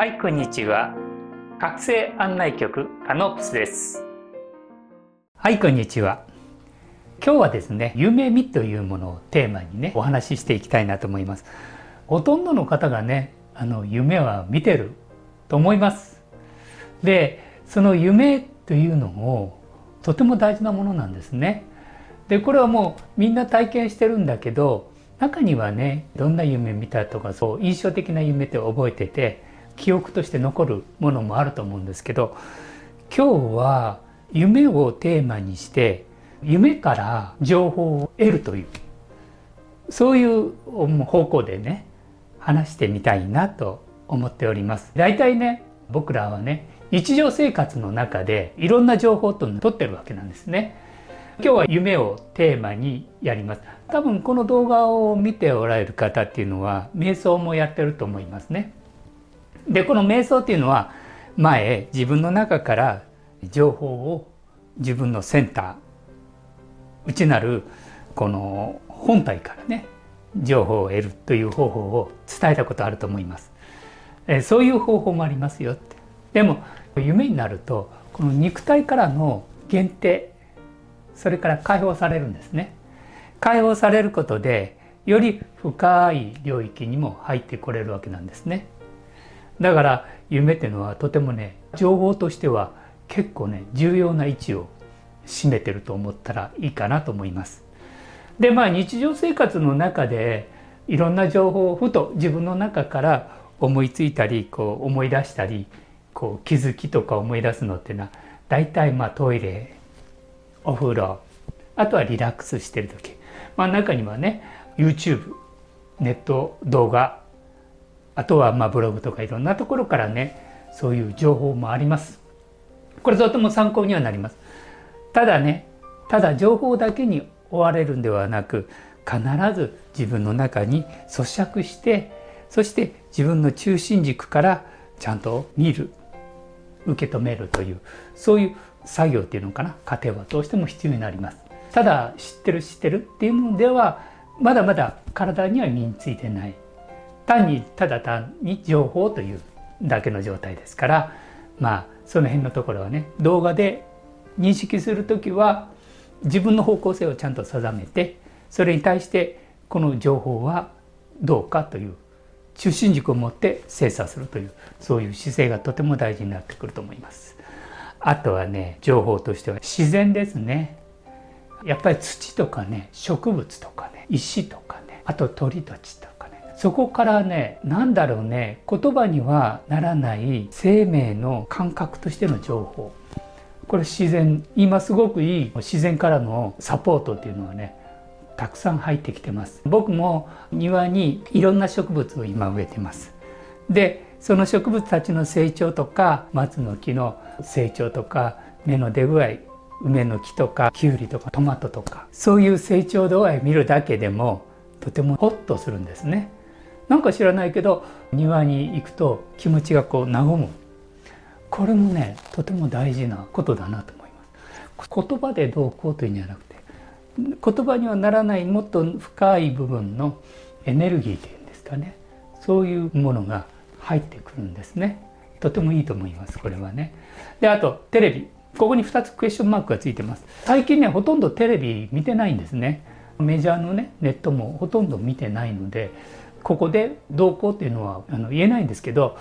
はいこんにちは。覚醒案内局カノプスです。はいこんにちは。今日はですね夢見というものをテーマにねお話ししていきたいなと思います。ほとんどの方がねあの夢は見てると思います。でその夢というのをとても大事なものなんですね。でこれはもうみんな体験してるんだけど中にはねどんな夢見たとかそう印象的な夢って覚えてて記憶として残るものもあると思うんですけど今日は夢をテーマにして夢から情報を得るというそういう方向でね話してみたいなと思っております。大体ね僕らはね日常生活の中でいろんな情報と取ってるわけなんですね。今日は夢をテーマにやります。多分この動画を見ておられる方っていうのは瞑想もやってると思いますね。でこの瞑想っていうのは前自分の中から情報を自分のセンター内なるこの本体からね情報を得るという方法を伝えたことあると思います。えそういう方法もありますよって。でも夢になるとこの肉体からの限定それから解放されるんですね。解放されることでより深い領域にも入ってこれるわけなんですね。だから夢っていうのはとてもね情報としては結構ね重要な位置を占めてると思ったらいいかなと思います。でまあ日常生活の中でいろんな情報をふと自分の中から思いついたりこう思い出したりこう気づきとか思い出すのっていうのは大体まあトイレお風呂あとはリラックスしてる時、まあ、中にはね YouTube ネット動画あとはまあブログとかいろんなところからねそういう情報もあります。これとても参考にはなります。ただねただ情報だけに追われるんではなく必ず自分の中に咀嚼してそして自分の中心軸からちゃんと見る受け止めるというそういう作業っていうのかな。過程はどうしても必要になります。ただ知ってる知ってるっていうのではまだまだ体には身についてない。単にただ単に情報というだけの状態ですからまあその辺のところはね動画で認識する時は自分の方向性をちゃんと定めてそれに対してこの情報はどうかという中心軸を持って精査するというそういう姿勢がとても大事になってくると思います。あとはね情報としては自然ですね。やっぱり土とかね植物とかね石とかねあと鳥と地とそこからね何だろうね言葉にはならない生命の感覚としての情報。これ自然今すごくいい自然からのサポートっていうのはねたくさん入ってきてます。僕も庭にいろんな植物を今植えてます。でその植物たちの成長とか松の木の成長とか芽の出具合梅の木とかきゅうりとかトマトとかそういう成長度合い見るだけでもとてもホッとするんですね。なんか知らないけど庭に行くと気持ちがこう和む。これもねとても大事なことだなと思います。言葉でどうこうというんじゃなくて言葉にはならないもっと深い部分のエネルギーというんですかね。そういうものが入ってくるんですね。とてもいいと思いますこれはね。であとテレビ。ここに2つクエスチョンマークがついてます。最近ねほとんどテレビ見てないんですね。メジャーのねネットもほとんど見てないのでここでどうこうっていうのはあの言えないんですけど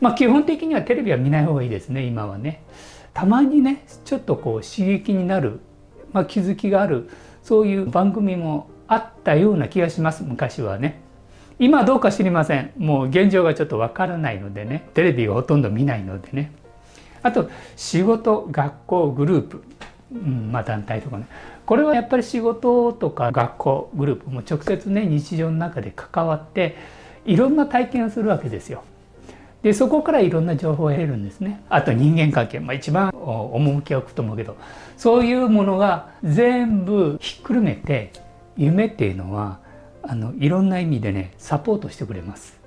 まあ基本的にはテレビは見ない方がいいですね今はね。たまにねちょっとこう刺激になる、まあ、気づきがあるそういう番組もあったような気がします昔はね。今どうか知りません。もう現状がちょっとわからないのでね。テレビがほとんど見ないのでね。あと仕事学校グループ、うん、まあ団体とかね。これはやっぱり仕事とか学校グループも直接ね日常の中で関わっていろんな体験をするわけですよ。でそこからいろんな情報を得るんですね。あと人間関係、まあ、一番趣を置くと思うけど。そういうものが全部ひっくるめて夢っていうのはあのいろんな意味でねサポートしてくれます。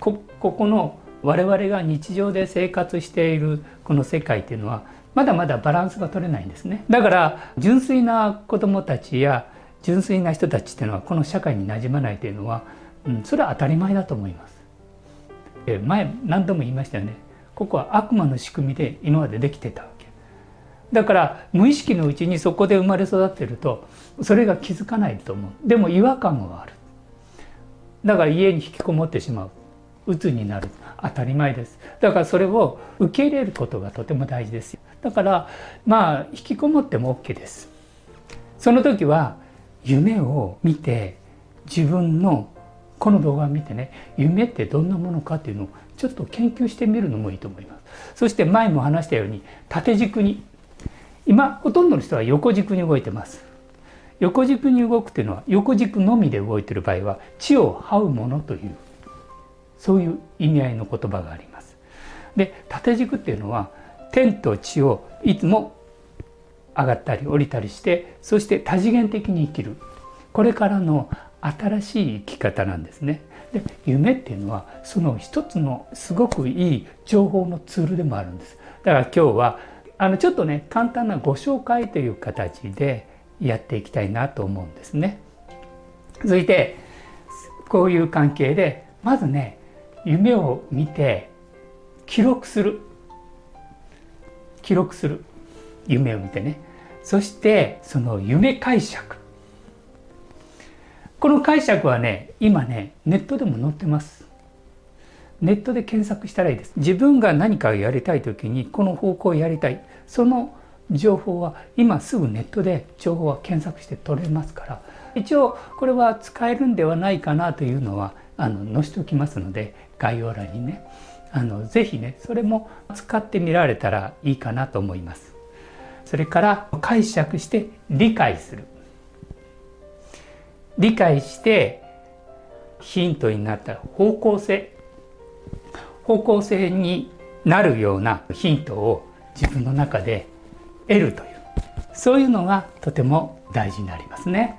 こここの我々が日常で生活しているこの世界っていうのはまだまだバランスが取れないんですね。だから純粋な子どもたちや純粋な人たちっていうのはこの社会に馴染まないというのは、うん、それは当たり前だと思います。前何度も言いましたよね。ここは悪魔の仕組みで今までできてたわけ。だから無意識のうちにそこで生まれ育ってるとそれが気づかないと思う。でも違和感はある。だから家に引きこもってしまう。鬱になる。当たり前です。だからそれを受け入れることがとても大事ですだからまあ引きこもっても OK です。その時は夢を見て自分のこの動画を見てね夢ってどんなものかっていうのをちょっと研究してみるのもいいと思います。そして前も話したように縦軸に今ほとんどの人は横軸に動いてます。横軸に動くっていうのは横軸のみで動いてる場合は地を這うものというそういう意味合いの言葉がありますで縦軸っていうのは天と地をいつも上がったり降りたりしてそして多次元的に生きるこれからの新しい生き方なんですね。で夢っていうのはその一つのすごくいい情報のツールでもあるんです。だから今日はあのちょっとね簡単なご紹介という形でやっていきたいなと思うんですね。続いてこういう関係でまずね夢を見て記録する。記録する。夢を見てね。そしてその夢解釈。この解釈はね今ねネットでも載ってます。ネットで検索したらいいです。自分が何かをやりたい時にこの方向をやりたい。その情報は今すぐネットで情報は検索して取れますから。一応これは使えるんではないかなというのはあの載せておきますので概要欄にねあのぜひねそれも使ってみられたらいいかなと思います。それから解釈して理解する。理解してヒントになった方向性。方向性になるようなヒントを自分の中で得るという。そういうのがとても大事になりますね。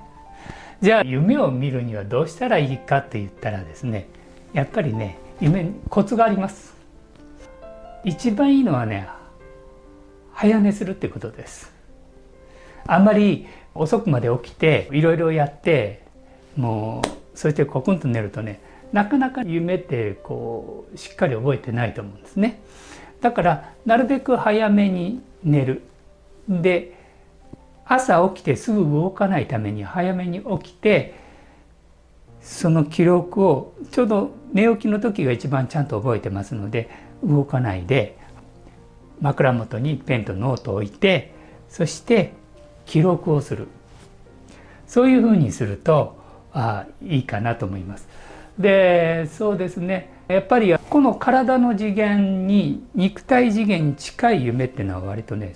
じゃあ夢を見るにはどうしたらいいかって言ったらですねやっぱりね夢コツがあります。一番いいのはね早寝するってことです。あんまり遅くまで起きていろいろやってもうそしてコクンと寝るとねなかなか夢ってこうしっかり覚えてないと思うんですね。だからなるべく早めに寝る。で朝起きてすぐ動かないために早めに起きてその記録をちょうど寝起きの時が一番ちゃんと覚えてますので動かないで枕元にペンとノートを置いてそして記録をするそういうふうにするとあいいかなと思います。でそうですねやっぱりこの体の次元に肉体次元に近い夢っていうのは割とね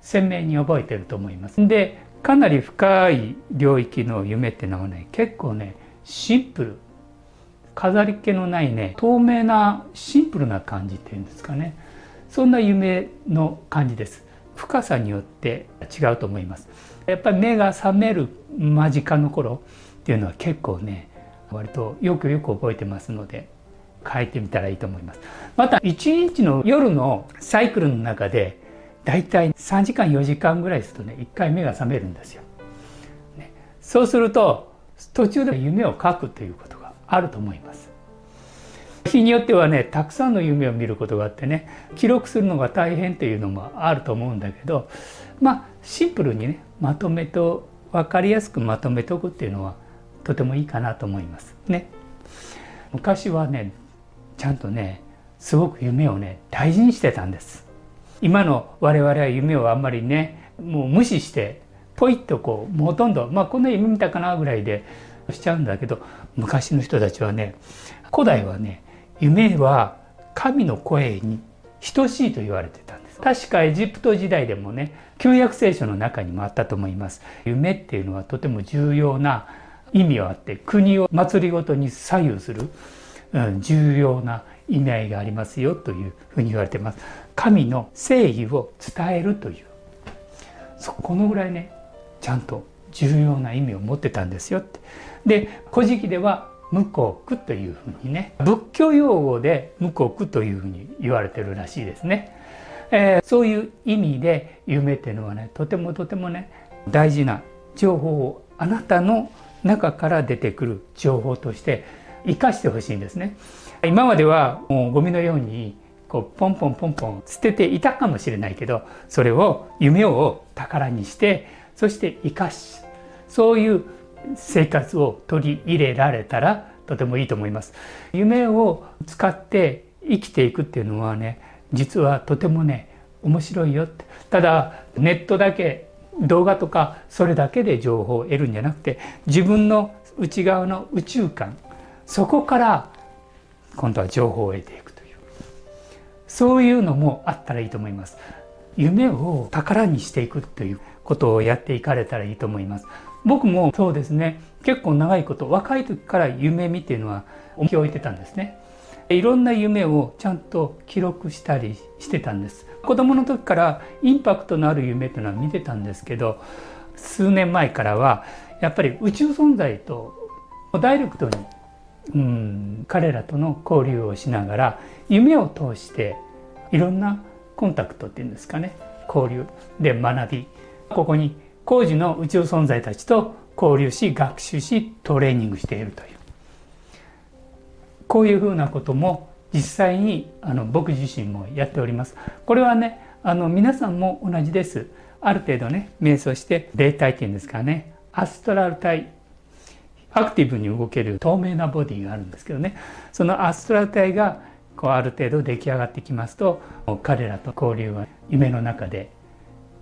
鮮明に覚えてると思います。でかなり深い領域の夢っていうのはね結構ねシンプル。飾り気のないね。透明なシンプルな感じっていうんですかね。そんな夢の感じです。深さによって違うと思います。やっぱり目が覚める間近の頃っていうのは結構ね割とよくよく覚えてますので書いてみたらいいと思います。また1日の夜のサイクルの中でだいたい3時間4時間ぐらいするとね1回目が覚めるんですよ。ね、そうすると途中で夢を書くということがあると思います。日によってはねたくさんの夢を見ることがあってね記録するのが大変というのもあると思うんだけどまあシンプルにねまとめと分かりやすくまとめておくっていうのはとてもいいかなと思いますね。昔はねちゃんとねすごく夢をね大事にしてたんです。今の我々は夢をあんまりねもう無視してポイッとこうもうほとんどまあこんな夢見たかなぐらいでしちゃうんだけど昔の人たちはね古代はね夢は神の声に等しいと言われてたんです。確かエジプト時代でもね旧約聖書の中にもあったと思います。夢っていうのはとても重要な意味はあって国を祭りごとに左右する、うん、重要な意味合いがありますよというふうに言われてます。神の正義を伝えるという。そこのぐらいねちゃんと重要な意味を持ってたんですよって。で「古事記」では「無効句」というふうにね仏教用語で「無効句」というふうに言われてるらしいですね、えー、そういう意味で夢っていうのはねとてもとてもね大事な情報をあなたの中から出てくる情報として生かしてほしいんですね。今まではもうゴミのようにこうポンポンポンポン捨てていたかもしれないけどそれを夢を宝にしてそして生かしそういう生活を取り入れられたらとてもいいと思います。夢を使って生きていくっていうのはね実はとてもね面白いよって。ただネットだけ動画とかそれだけで情報を得るんじゃなくて自分の内側の宇宙観そこから今度は情報を得ていくという。そういうのもあったらいいと思います。夢を宝にしていくという。ことをやっていかれたらいいと思います。僕もそうですね。結構長いこと若い時から夢見っていうのは重き置いてたんですね。いろんな夢をちゃんと記録したりしてたんです。子供の時からインパクトのある夢というのは見てたんですけど数年前からはやっぱり宇宙存在とダイレクトにうん彼らとの交流をしながら夢を通していろんなコンタクトっていうんですかね。交流で学びここに工事の宇宙存在たちと交流し学習しトレーニングしているというこういうふうなことも実際にあの僕自身もやっております。これはねあの皆さんも同じです。ある程度ね瞑想して霊体っていうんですかねアストラル体アクティブに動ける透明なボディがあるんですけどねそのアストラル体がこうある程度出来上がってきますと彼らと交流は夢の中で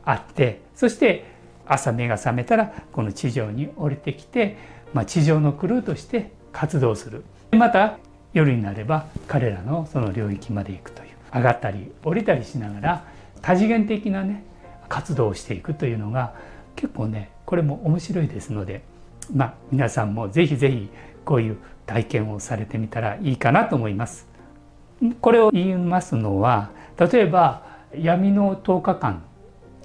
あってそして朝目が覚めたらこの地上に降りてきて、まあ、地上のクルーとして活動するまた夜になれば彼らのその領域まで行くという上がったり降りたりしながら多次元的なね活動をしていくというのが結構ねこれも面白いですのでまあ皆さんも是非是非こういう体験をされてみたらいいかなと思います。これを言いますのは例えば闇の10日間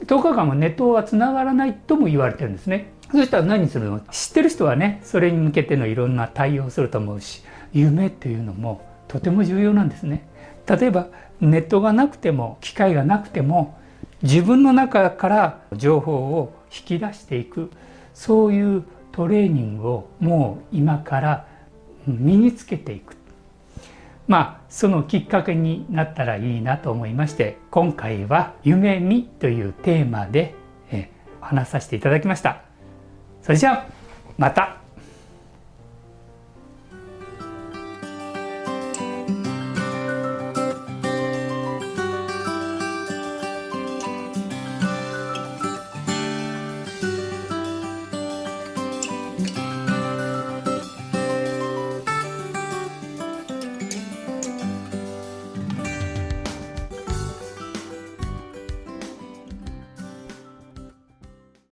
10日間はネットはつながらないとも言われてるんですね。そしたら何するの？知ってる人はねそれに向けてのいろんな対応をすると思うし夢っていうのもとても重要なんですね。例えばネットがなくても機械がなくても自分の中から情報を引き出していくそういうトレーニングをもう今から身につけていくまあそのきっかけになったらいいなと思いまして今回は「夢見」というテーマで話させていただきました。それじゃあまた